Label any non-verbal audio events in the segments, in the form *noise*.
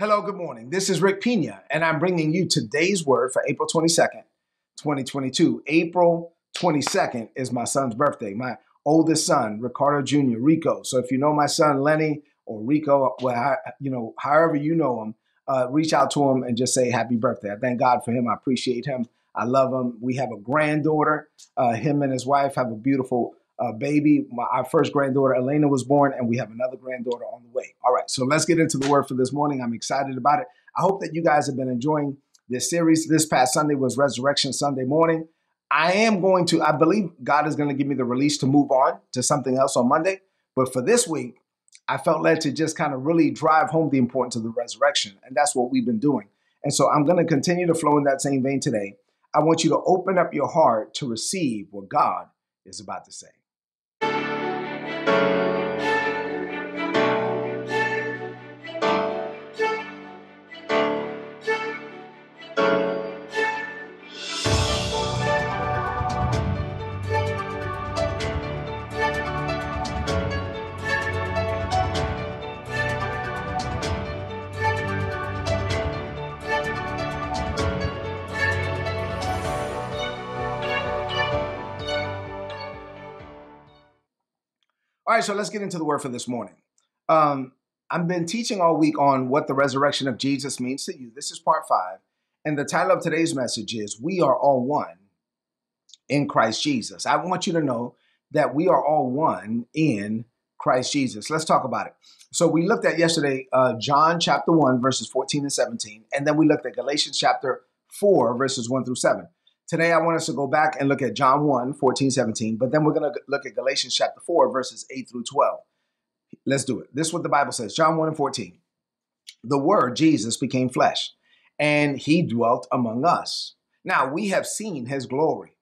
Hello, good morning. This is Rick Pina, and I'm bringing you today's word for April 22nd, 2022. April 22nd is my son's birthday. My oldest son, Ricardo Jr., Rico. So if you know my son, Lenny, or Rico, well, you know, however you know him, uh, reach out to him and just say happy birthday. I thank God for him. I appreciate him. I love him. We have a granddaughter. Uh, him and his wife have a beautiful uh, baby. My, our first granddaughter, Elena, was born, and we have another granddaughter on the way. All right, so let's get into the word for this morning. I'm excited about it. I hope that you guys have been enjoying this series. This past Sunday was Resurrection Sunday morning. I am going to, I believe God is going to give me the release to move on to something else on Monday. But for this week, I felt led to just kind of really drive home the importance of the resurrection. And that's what we've been doing. And so I'm going to continue to flow in that same vein today. I want you to open up your heart to receive what God is about to say. Thank you. All right, so let's get into the word for this morning. Um, I've been teaching all week on what the resurrection of Jesus means to you. This is part five. And the title of today's message is We Are All One in Christ Jesus. I want you to know that we are all one in Christ Jesus. Let's talk about it. So we looked at yesterday uh, John chapter 1, verses 14 and 17. And then we looked at Galatians chapter 4, verses 1 through 7. Today, I want us to go back and look at John 1, 14, 17, but then we're going to look at Galatians chapter 4, verses 8 through 12. Let's do it. This is what the Bible says John 1 and 14. The Word, Jesus, became flesh, and he dwelt among us. Now, we have seen his glory,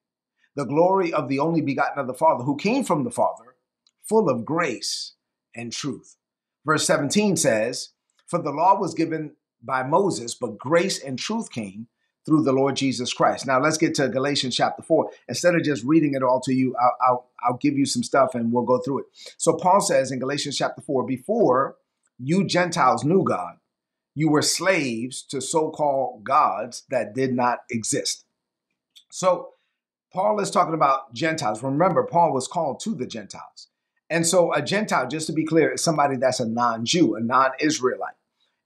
the glory of the only begotten of the Father, who came from the Father, full of grace and truth. Verse 17 says, For the law was given by Moses, but grace and truth came through the Lord Jesus Christ. Now let's get to Galatians chapter 4. Instead of just reading it all to you, I'll, I'll, I'll give you some stuff and we'll go through it. So Paul says in Galatians chapter 4, before you Gentiles knew God, you were slaves to so called gods that did not exist. So Paul is talking about Gentiles. Remember, Paul was called to the Gentiles. And so a Gentile, just to be clear, is somebody that's a non Jew, a non Israelite.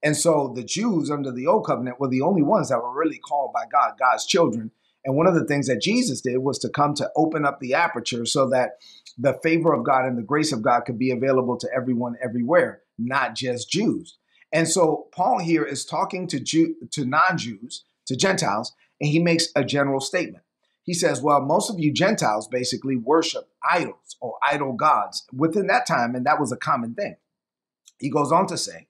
And so the Jews under the old covenant were the only ones that were really called by God, God's children. And one of the things that Jesus did was to come to open up the aperture so that the favor of God and the grace of God could be available to everyone everywhere, not just Jews. And so Paul here is talking to Jew, to non-Jews, to Gentiles, and he makes a general statement. He says, "Well, most of you Gentiles basically worship idols or idol gods within that time, and that was a common thing." He goes on to say,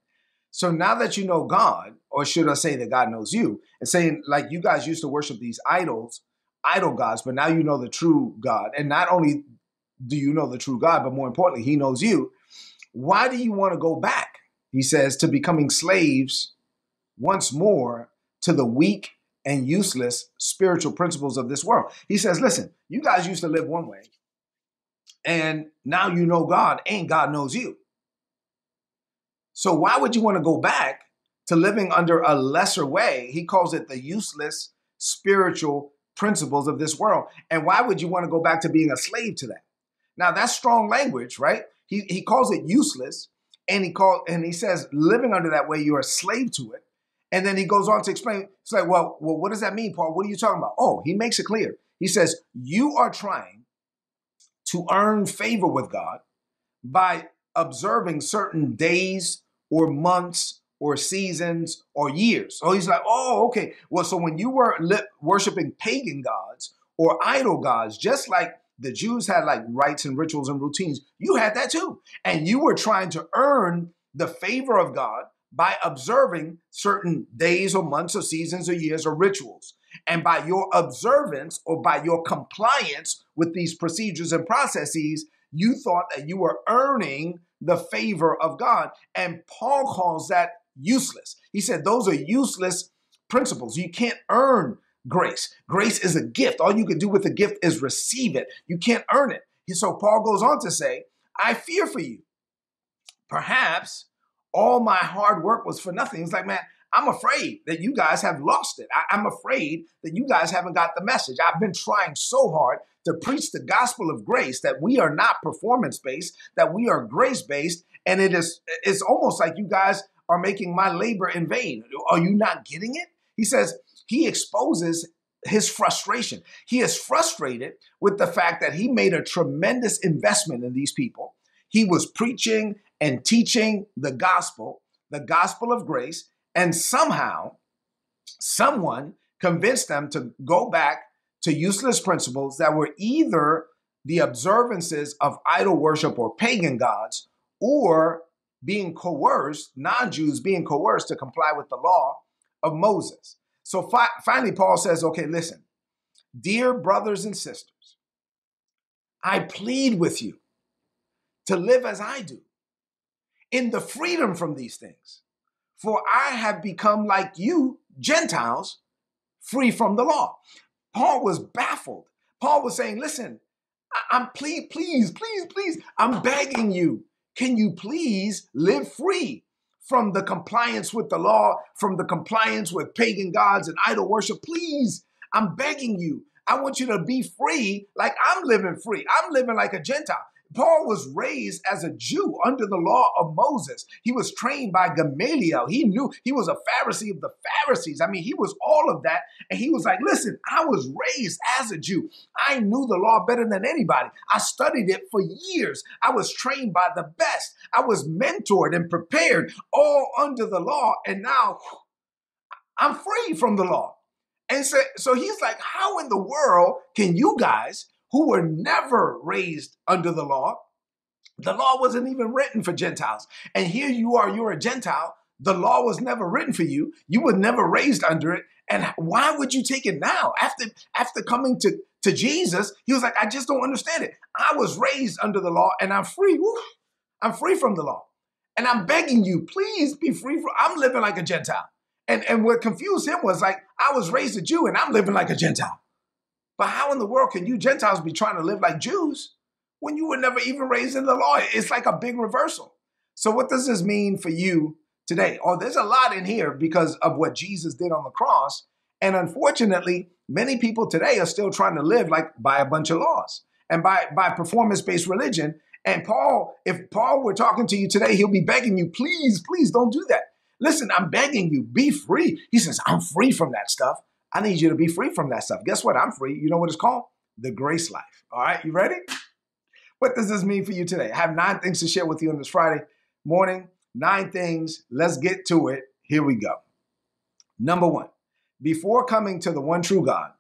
so now that you know God, or should I say that God knows you, and saying like you guys used to worship these idols, idol gods, but now you know the true God. And not only do you know the true God, but more importantly, he knows you. Why do you want to go back? He says to becoming slaves once more to the weak and useless spiritual principles of this world. He says, listen, you guys used to live one way, and now you know God, and God knows you. So why would you want to go back to living under a lesser way? He calls it the useless spiritual principles of this world. And why would you want to go back to being a slave to that? Now that's strong language, right? He, he calls it useless and he called and he says living under that way you're a slave to it. And then he goes on to explain. It's like, well, well, what does that mean, Paul? What are you talking about? Oh, he makes it clear. He says, you are trying to earn favor with God by observing certain days or months or seasons or years. So he's like, oh, okay. Well, so when you were worshiping pagan gods or idol gods, just like the Jews had like rites and rituals and routines, you had that too. And you were trying to earn the favor of God by observing certain days or months or seasons or years or rituals. And by your observance or by your compliance with these procedures and processes, you thought that you were earning the favor of God. And Paul calls that useless. He said those are useless principles. You can't earn grace. Grace is a gift. All you can do with a gift is receive it. You can't earn it. So Paul goes on to say, I fear for you. Perhaps all my hard work was for nothing. It's like, man, I'm afraid that you guys have lost it. I, am afraid that you guys haven't got the message. I've been trying so hard to preach the gospel of grace that we are not performance based, that we are grace based, and it is it's almost like you guys are making my labor in vain. Are you not getting it? He says he exposes his frustration. He is frustrated with the fact that he made a tremendous investment in these people. He was preaching and teaching the gospel, the gospel of grace, and somehow someone convinced them to go back to useless principles that were either the observances of idol worship or pagan gods or being coerced, non Jews being coerced to comply with the law of Moses. So fi- finally, Paul says, okay, listen, dear brothers and sisters, I plead with you to live as I do in the freedom from these things. For I have become like you, Gentiles, free from the law. Paul was baffled. Paul was saying, listen, I- I'm please, please, please, please, I'm begging you. Can you please live free? from the compliance with the law, from the compliance with pagan gods and idol worship. Please, I'm begging you. I want you to be free like I'm living free. I'm living like a Gentile. Paul was raised as a Jew under the law of Moses. He was trained by Gamaliel. He knew he was a Pharisee of the Pharisees. I mean, he was all of that. And he was like, listen, I was raised as a Jew. I knew the law better than anybody. I studied it for years. I was trained by the best. I was mentored and prepared all under the law. And now I'm free from the law. And so, so he's like, how in the world can you guys who were never raised under the law. The law wasn't even written for Gentiles. And here you are, you're a Gentile. The law was never written for you. You were never raised under it. And why would you take it now? After after coming to, to Jesus, he was like, I just don't understand it. I was raised under the law and I'm free. Woo. I'm free from the law. And I'm begging you, please be free from I'm living like a Gentile. And, and what confused him was like, I was raised a Jew and I'm living like a Gentile. But how in the world can you Gentiles be trying to live like Jews when you were never even raised in the law? It's like a big reversal. So, what does this mean for you today? Oh, there's a lot in here because of what Jesus did on the cross. And unfortunately, many people today are still trying to live like by a bunch of laws and by, by performance based religion. And Paul, if Paul were talking to you today, he'll be begging you, please, please don't do that. Listen, I'm begging you, be free. He says, I'm free from that stuff. I need you to be free from that stuff. Guess what? I'm free. You know what it's called? The grace life. All right, you ready? What does this mean for you today? I have nine things to share with you on this Friday morning. Nine things. Let's get to it. Here we go. Number one, before coming to the one true God,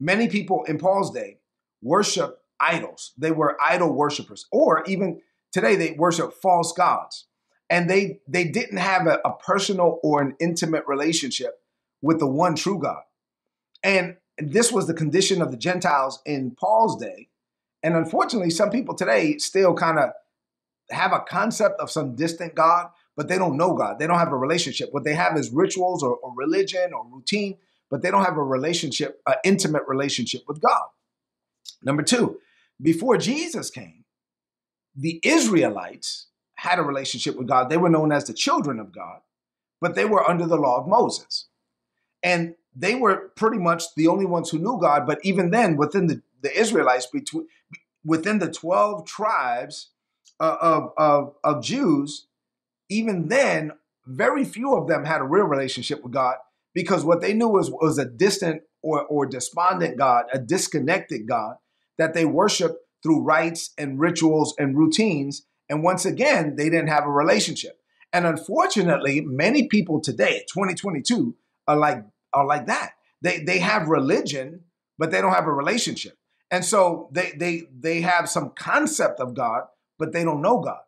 many people in Paul's day worship idols. They were idol worshipers, or even today they worship false gods. And they they didn't have a, a personal or an intimate relationship with the one true God. And this was the condition of the Gentiles in Paul's day. And unfortunately, some people today still kind of have a concept of some distant God, but they don't know God. They don't have a relationship. What they have is rituals or, or religion or routine, but they don't have a relationship, an intimate relationship with God. Number two, before Jesus came, the Israelites had a relationship with God. They were known as the children of God, but they were under the law of Moses. And they were pretty much the only ones who knew God. But even then, within the, the Israelites, between within the 12 tribes uh, of, of, of Jews, even then, very few of them had a real relationship with God because what they knew was, was a distant or, or despondent God, a disconnected God that they worshiped through rites and rituals and routines. And once again, they didn't have a relationship. And unfortunately, many people today, 2022, are like are like that. They they have religion, but they don't have a relationship. And so they they they have some concept of God, but they don't know God.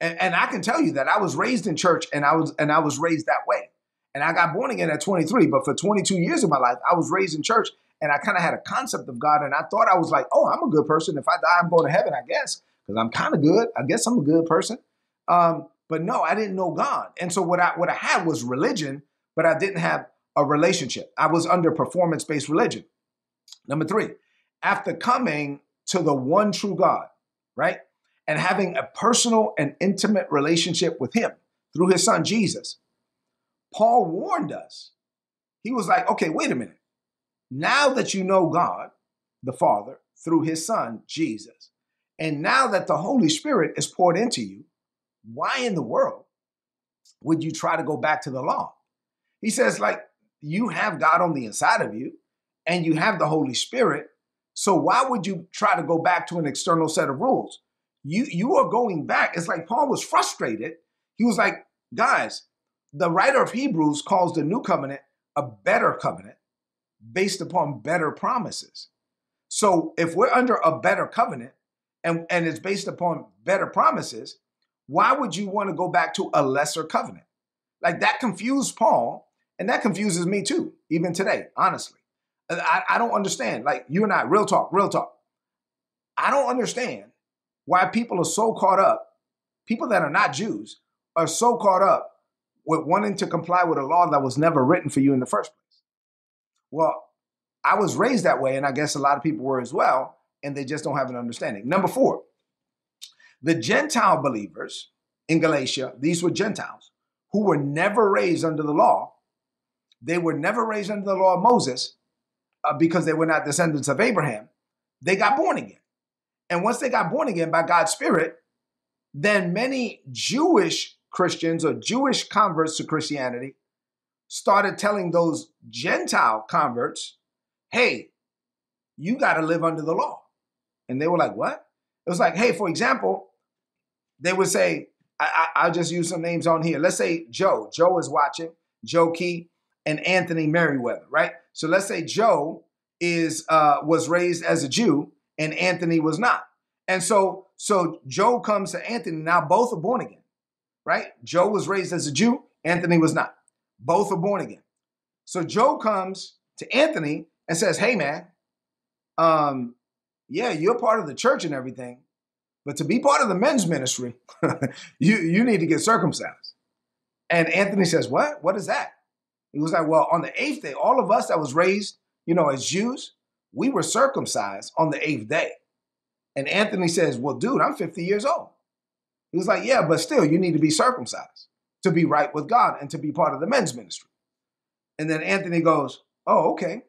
And, and I can tell you that I was raised in church and I was and I was raised that way. And I got born again at 23, but for 22 years of my life, I was raised in church and I kind of had a concept of God. And I thought I was like, oh, I'm a good person. If I die, I'm going to heaven, I guess, because I'm kind of good. I guess I'm a good person. Um, but no, I didn't know God. And so what I what I had was religion, but I didn't have a relationship. I was under performance based religion. Number three, after coming to the one true God, right? and having a personal and intimate relationship with Him through His Son Jesus, Paul warned us. He was like, okay, wait a minute. Now that you know God, the Father, through His Son, Jesus, and now that the Holy Spirit is poured into you, why in the world would you try to go back to the law? He says, like, you have God on the inside of you and you have the Holy Spirit. So why would you try to go back to an external set of rules? You you are going back. It's like Paul was frustrated. He was like, guys, the writer of Hebrews calls the new covenant a better covenant based upon better promises. So if we're under a better covenant and, and it's based upon better promises, why would you want to go back to a lesser covenant? Like that confused Paul, and that confuses me too, even today, honestly. I, I don't understand. Like you and I, real talk, real talk. I don't understand why people are so caught up, people that are not Jews are so caught up with wanting to comply with a law that was never written for you in the first place. Well, I was raised that way, and I guess a lot of people were as well, and they just don't have an understanding. Number four, the Gentile believers in Galatia, these were Gentiles who were never raised under the law. They were never raised under the law of Moses uh, because they were not descendants of Abraham. They got born again. And once they got born again by God's Spirit, then many Jewish Christians or Jewish converts to Christianity started telling those Gentile converts, hey, you got to live under the law. And they were like, what? It was like, hey, for example, they would say, I, will just use some names on here. Let's say Joe. Joe is watching, Joe Key and Anthony Merriweather, right? So let's say Joe is uh, was raised as a Jew and Anthony was not. And so so Joe comes to Anthony. Now both are born again right? Joe was raised as a Jew, Anthony was not. Both are born again. So Joe comes to Anthony and says, Hey, man, um, yeah, you're part of the church and everything, but to be part of the men's ministry, *laughs* you, you need to get circumcised. And Anthony says, What? What is that? He was like, Well, on the eighth day, all of us that was raised, you know, as Jews, we were circumcised on the eighth day. And Anthony says, Well, dude, I'm 50 years old. He was like, Yeah, but still, you need to be circumcised to be right with God and to be part of the men's ministry. And then Anthony goes, Oh, okay.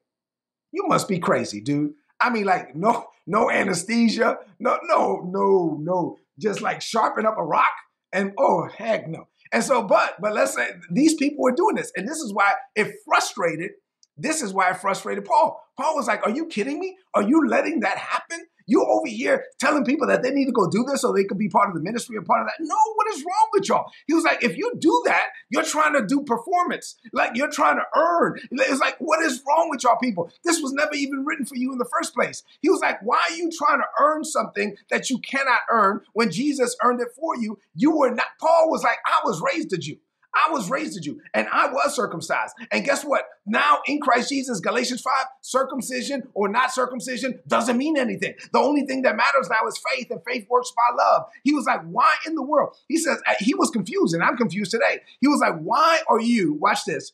You must be crazy, dude. I mean, like, no, no anesthesia, no, no, no, no. Just like sharpen up a rock and oh heck no. And so, but but let's say these people were doing this, and this is why it frustrated. This is why it frustrated Paul. Paul was like, "Are you kidding me? Are you letting that happen? You over here telling people that they need to go do this so they could be part of the ministry or part of that. No, what is wrong with y'all? He was like, if you do that, you're trying to do performance. Like you're trying to earn. It's like, what is wrong with y'all people? This was never even written for you in the first place. He was like, why are you trying to earn something that you cannot earn when Jesus earned it for you? You were not, Paul was like, I was raised a Jew. I was raised a Jew and I was circumcised. And guess what? Now in Christ Jesus, Galatians 5, circumcision or not circumcision doesn't mean anything. The only thing that matters now is faith, and faith works by love. He was like, Why in the world? He says, uh, He was confused, and I'm confused today. He was like, Why are you, watch this.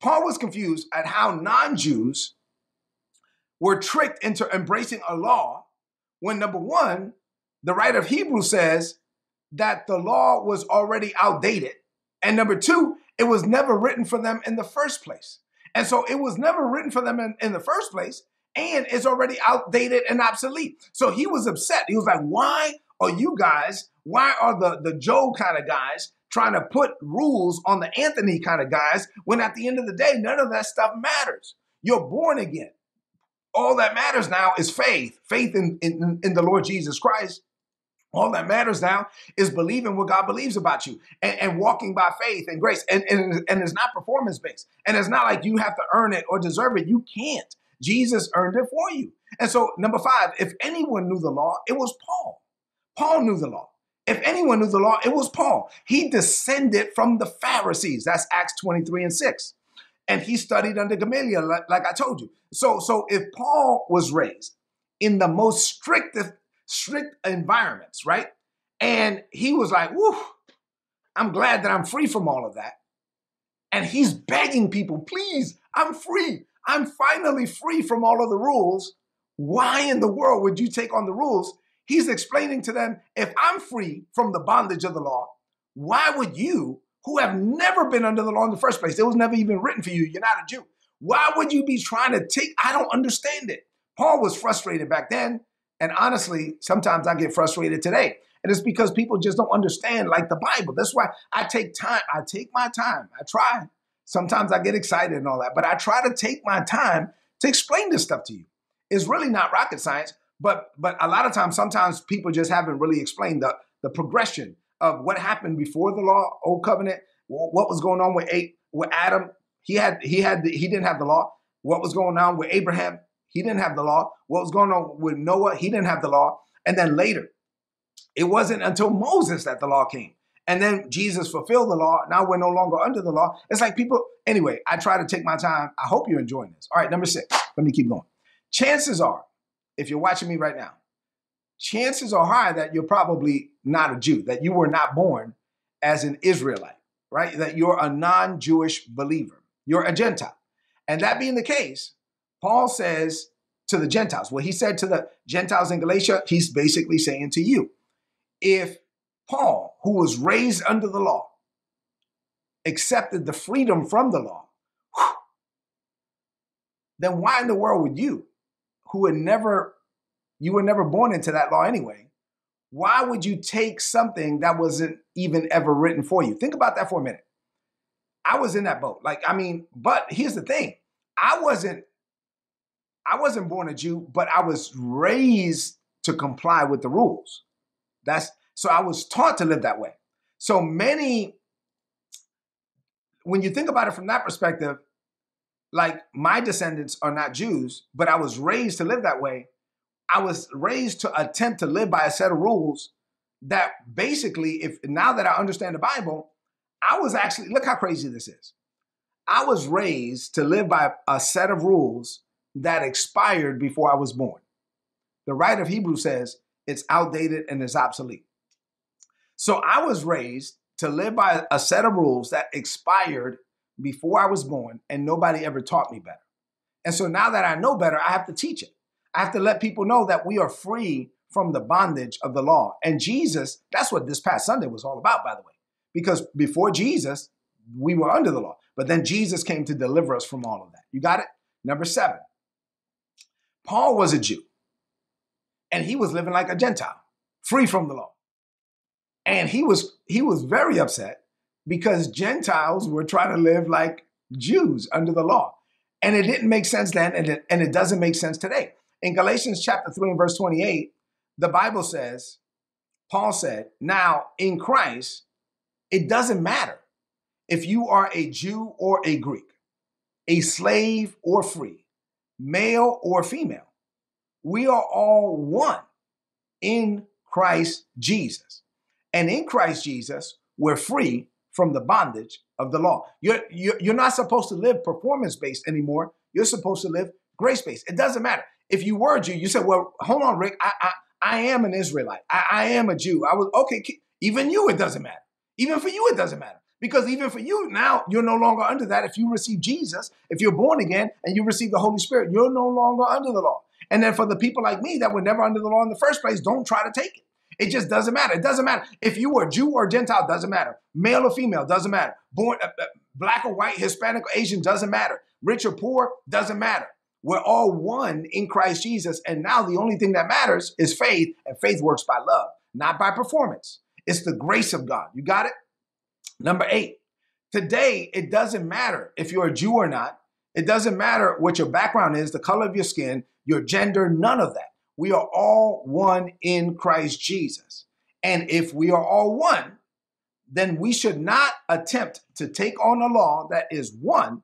Paul was confused at how non Jews were tricked into embracing a law when, number one, the writer of Hebrews says that the law was already outdated and number two, it was never written for them in the first place. And so it was never written for them in, in the first place, and it's already outdated and obsolete. So he was upset. He was like, Why are you guys, why are the, the Joe kind of guys trying to put rules on the Anthony kind of guys when at the end of the day, none of that stuff matters? You're born again. All that matters now is faith, faith in, in, in the Lord Jesus Christ. All that matters now is believing what God believes about you and, and walking by faith and grace. And, and, and it's not performance based. And it's not like you have to earn it or deserve it. You can't. Jesus earned it for you. And so, number five, if anyone knew the law, it was Paul. Paul knew the law. If anyone knew the law, it was Paul. He descended from the Pharisees. That's Acts 23 and 6. And he studied under Gamaliel, like, like I told you. So, so if Paul was raised in the most strictest strict environments, right? And he was like, whoo, I'm glad that I'm free from all of that. And he's begging people, please, I'm free. I'm finally free from all of the rules. Why in the world would you take on the rules? He's explaining to them if I'm free from the bondage of the law, why would you, who have never been under the law in the first place, it was never even written for you, you're not a Jew, why would you be trying to take? I don't understand it. Paul was frustrated back then. And honestly, sometimes I get frustrated today. And it's because people just don't understand like the Bible. That's why I take time. I take my time. I try. Sometimes I get excited and all that, but I try to take my time to explain this stuff to you. It's really not rocket science, but but a lot of times, sometimes people just haven't really explained the the progression of what happened before the law, old covenant, what was going on with eight with Adam. He had he had the, he didn't have the law. What was going on with Abraham? He didn't have the law. What was going on with Noah? He didn't have the law. And then later, it wasn't until Moses that the law came. And then Jesus fulfilled the law. Now we're no longer under the law. It's like people, anyway, I try to take my time. I hope you're enjoying this. All right, number six. Let me keep going. Chances are, if you're watching me right now, chances are high that you're probably not a Jew, that you were not born as an Israelite, right? That you're a non Jewish believer, you're a Gentile. And that being the case, Paul says to the Gentiles, well, he said to the Gentiles in Galatia, he's basically saying to you, if Paul, who was raised under the law, accepted the freedom from the law, then why in the world would you, who would never, you were never born into that law anyway, why would you take something that wasn't even ever written for you? Think about that for a minute. I was in that boat. Like, I mean, but here's the thing. I wasn't I wasn't born a Jew, but I was raised to comply with the rules. That's so I was taught to live that way. So many, when you think about it from that perspective, like my descendants are not Jews, but I was raised to live that way. I was raised to attempt to live by a set of rules that basically, if now that I understand the Bible, I was actually, look how crazy this is. I was raised to live by a set of rules that expired before I was born. The writer of Hebrews says it's outdated and it's obsolete. So I was raised to live by a set of rules that expired before I was born, and nobody ever taught me better. And so now that I know better, I have to teach it. I have to let people know that we are free from the bondage of the law. And Jesus, that's what this past Sunday was all about, by the way. Because before Jesus, we were under the law. But then Jesus came to deliver us from all of that. You got it? Number seven, Paul was a Jew and he was living like a Gentile, free from the law. And he was he was very upset because Gentiles were trying to live like Jews under the law. And it didn't make sense then, and it, and it doesn't make sense today. In Galatians chapter 3 and verse 28, the Bible says, Paul said, Now in Christ, it doesn't matter if you are a Jew or a Greek, a slave or free male or female. We are all one in Christ Jesus. And in Christ Jesus, we're free from the bondage of the law. You're, you're, not supposed to live performance based anymore. You're supposed to live grace based. It doesn't matter. If you were a Jew, you said, well, hold on, Rick, I, I, I am an Israelite. I, I am a Jew. I was, okay, even you, it doesn't matter. Even for you, it doesn't matter. Because even for you now, you're no longer under that. If you receive Jesus, if you're born again and you receive the Holy Spirit, you're no longer under the law. And then for the people like me that were never under the law in the first place, don't try to take it. It just doesn't matter. It doesn't matter. If you were Jew or Gentile, doesn't matter. Male or female, doesn't matter. Born uh, uh, black or white, Hispanic or Asian, doesn't matter. Rich or poor, doesn't matter. We're all one in Christ Jesus. And now the only thing that matters is faith, and faith works by love, not by performance. It's the grace of God. You got it? Number eight, Today, it doesn't matter if you're a Jew or not. It doesn't matter what your background is, the color of your skin, your gender, none of that. We are all one in Christ Jesus. And if we are all one, then we should not attempt to take on a law that is one,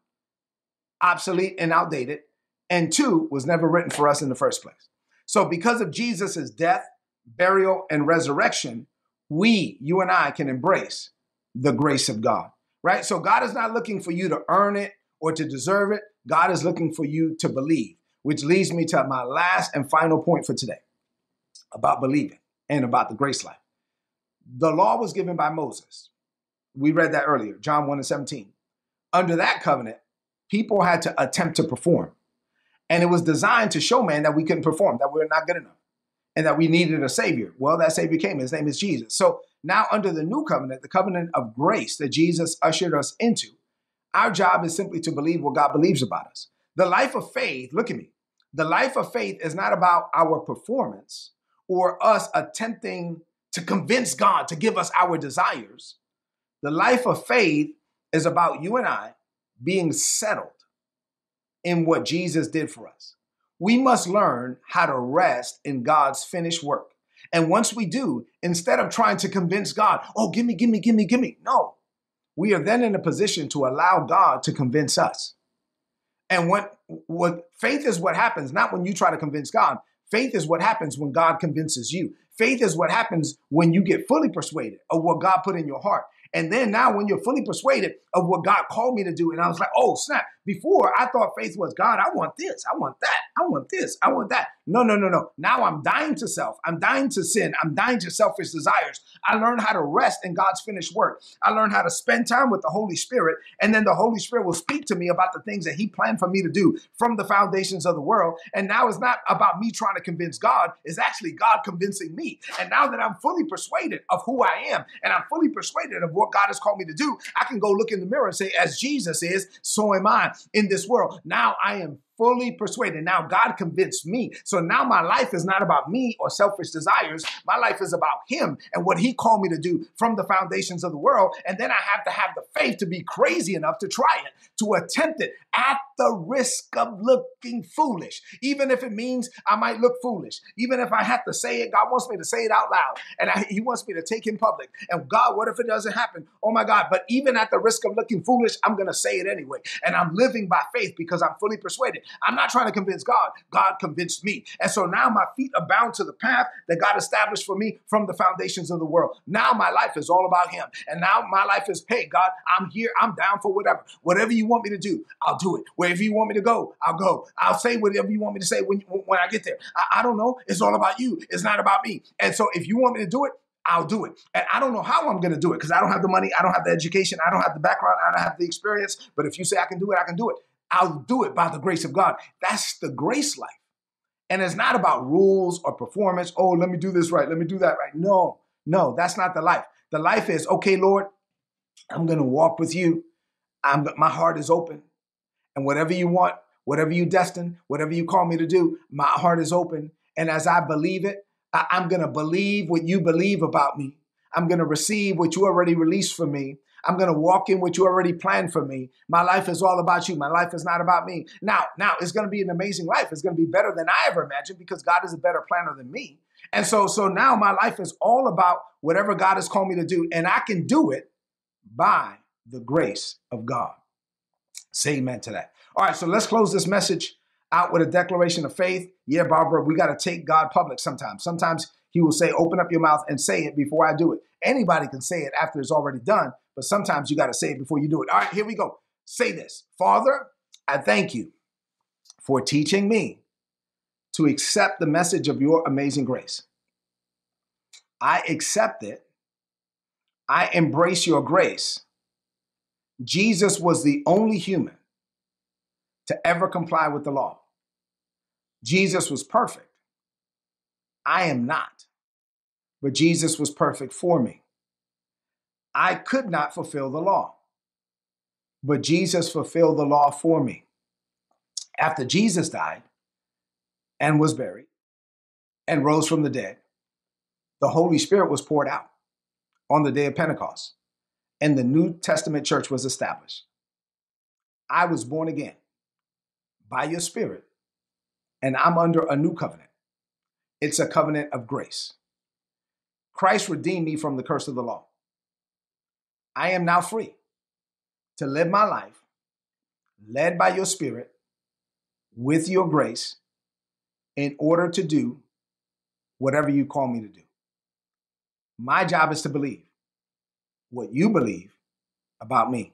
obsolete and outdated, and two, was never written for us in the first place. So, because of Jesus' death, burial, and resurrection, we, you and I, can embrace the grace of God right? So God is not looking for you to earn it or to deserve it. God is looking for you to believe, which leads me to my last and final point for today about believing and about the grace life. The law was given by Moses. We read that earlier, John 1 and 17. Under that covenant, people had to attempt to perform. And it was designed to show man that we couldn't perform, that we we're not good enough. and that we needed a Savior. Well, that Savior came. His name is Jesus. So now, under the new covenant, the covenant of grace that Jesus ushered us into, our job is simply to believe what God believes about us. The life of faith, look at me, the life of faith is not about our performance or us attempting to convince God to give us our desires. The life of faith is about you and I being settled in what Jesus did for us. We must learn how to rest in God's finished work. And once we do, instead of trying to convince God, oh, give me, give me, give me, give me, no, we are then in a position to allow God to convince us. And what, what faith is what happens, not when you try to convince God. Faith is what happens when God convinces you. Faith is what happens when you get fully persuaded of what God put in your heart. And then now, when you're fully persuaded of what God called me to do, and I was like, oh, snap. Before, I thought faith was God, I want this, I want that, I want this, I want that. No, no, no, no. Now I'm dying to self. I'm dying to sin. I'm dying to selfish desires. I learned how to rest in God's finished work. I learned how to spend time with the Holy Spirit, and then the Holy Spirit will speak to me about the things that He planned for me to do from the foundations of the world. And now it's not about me trying to convince God, it's actually God convincing me. And now that I'm fully persuaded of who I am, and I'm fully persuaded of what God has called me to do, I can go look in the mirror and say, as Jesus is, so am I in this world. Now I am fully persuaded. Now God convinced me. So now my life is not about me or selfish desires. My life is about Him and what He called me to do from the foundations of the world. And then I have to have the faith to be crazy enough to try it, to attempt it at the risk of looking foolish. Even if it means I might look foolish. Even if I have to say it, God wants me to say it out loud. And I, He wants me to take in public. And God, what if it doesn't happen? Oh my God. But even at the risk of looking foolish, I'm going to say it anyway. And I'm living by faith because I'm fully persuaded. I'm not trying to convince God. God convinced me. And so now my feet are bound to the path that God established for me from the foundations of the world. Now my life is all about Him. And now my life is, hey, God, I'm here. I'm down for whatever. Whatever you want me to do, I'll do it. Wherever you want me to go, I'll go. I'll say whatever you want me to say when, when I get there. I, I don't know. It's all about you. It's not about me. And so if you want me to do it, I'll do it. And I don't know how I'm going to do it because I don't have the money, I don't have the education, I don't have the background, I don't have the experience. But if you say I can do it, I can do it. I'll do it by the grace of God. That's the grace life. And it's not about rules or performance. Oh, let me do this right. Let me do that right. No, no, that's not the life. The life is, okay, Lord, I'm going to walk with you. I'm, my heart is open. And whatever you want, whatever you destine, whatever you call me to do, my heart is open. And as I believe it, I, I'm going to believe what you believe about me. I'm going to receive what you already released for me. I'm going to walk in what you already planned for me. My life is all about you. My life is not about me. Now, now it's going to be an amazing life. It's going to be better than I ever imagined because God is a better planner than me. And so, so now my life is all about whatever God has called me to do, and I can do it by the grace of God. Say amen to that. All right, so let's close this message out with a declaration of faith. Yeah, Barbara, we got to take God public sometimes. Sometimes He will say, Open up your mouth and say it before I do it. Anybody can say it after it's already done, but sometimes you got to say it before you do it. All right, here we go. Say this Father, I thank you for teaching me to accept the message of your amazing grace. I accept it. I embrace your grace. Jesus was the only human to ever comply with the law. Jesus was perfect. I am not, but Jesus was perfect for me. I could not fulfill the law, but Jesus fulfilled the law for me. After Jesus died and was buried and rose from the dead, the Holy Spirit was poured out on the day of Pentecost, and the New Testament church was established. I was born again by your Spirit, and I'm under a new covenant. It's a covenant of grace. Christ redeemed me from the curse of the law. I am now free to live my life led by your spirit with your grace in order to do whatever you call me to do. My job is to believe what you believe about me.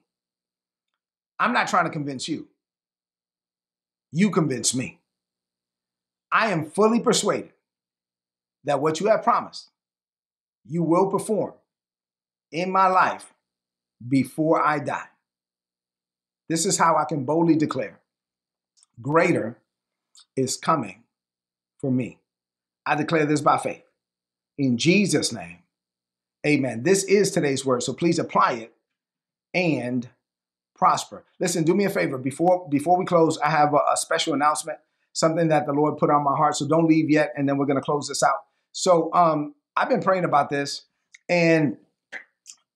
I'm not trying to convince you. You convince me. I am fully persuaded that what you have promised, you will perform in my life before I die. This is how I can boldly declare greater is coming for me. I declare this by faith. In Jesus' name, amen. This is today's word, so please apply it and prosper. Listen, do me a favor before before we close. I have a, a special announcement, something that the Lord put on my heart. So don't leave yet, and then we're going to close this out. So um, I've been praying about this, and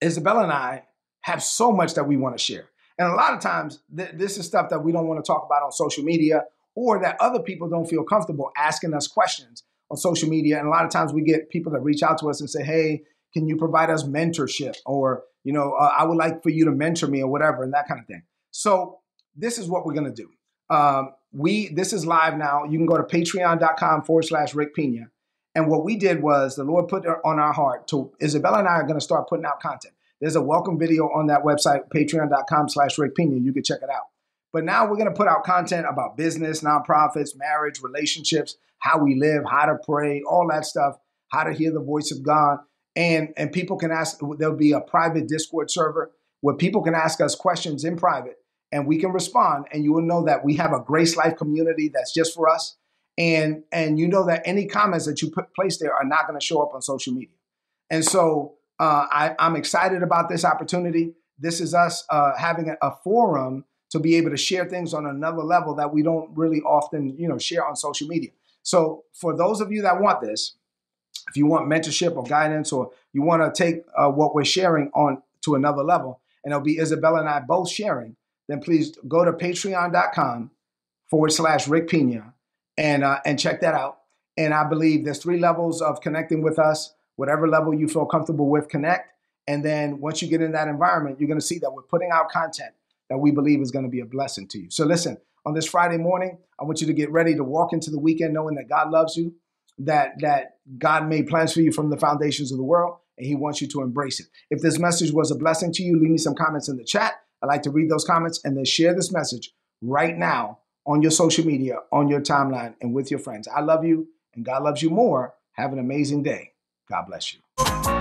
Isabella and I have so much that we want to share. And a lot of times, th- this is stuff that we don't want to talk about on social media, or that other people don't feel comfortable asking us questions on social media. And a lot of times, we get people that reach out to us and say, "Hey, can you provide us mentorship?" or you know, uh, I would like for you to mentor me or whatever, and that kind of thing. So this is what we're gonna do. Um, we this is live now. You can go to patreon.com forward slash Rick Pina. And what we did was the Lord put on our heart to Isabella and I are gonna start putting out content. There's a welcome video on that website, patreon.com slash Rick Pina. You can check it out. But now we're gonna put out content about business, nonprofits, marriage, relationships, how we live, how to pray, all that stuff, how to hear the voice of God and and people can ask there'll be a private discord server where people can ask us questions in private and we can respond and you will know that we have a grace life community that's just for us and and you know that any comments that you put place there are not going to show up on social media and so uh, I, i'm excited about this opportunity this is us uh, having a, a forum to be able to share things on another level that we don't really often you know share on social media so for those of you that want this if you want mentorship or guidance, or you want to take uh, what we're sharing on to another level, and it'll be Isabella and I both sharing, then please go to patreon.com forward slash Rick Pina and, uh, and check that out. And I believe there's three levels of connecting with us. Whatever level you feel comfortable with, connect. And then once you get in that environment, you're going to see that we're putting out content that we believe is going to be a blessing to you. So listen, on this Friday morning, I want you to get ready to walk into the weekend knowing that God loves you that that God made plans for you from the foundations of the world, and He wants you to embrace it. If this message was a blessing to you, leave me some comments in the chat. I'd like to read those comments and then share this message right now on your social media, on your timeline, and with your friends. I love you, and God loves you more. Have an amazing day. God bless you.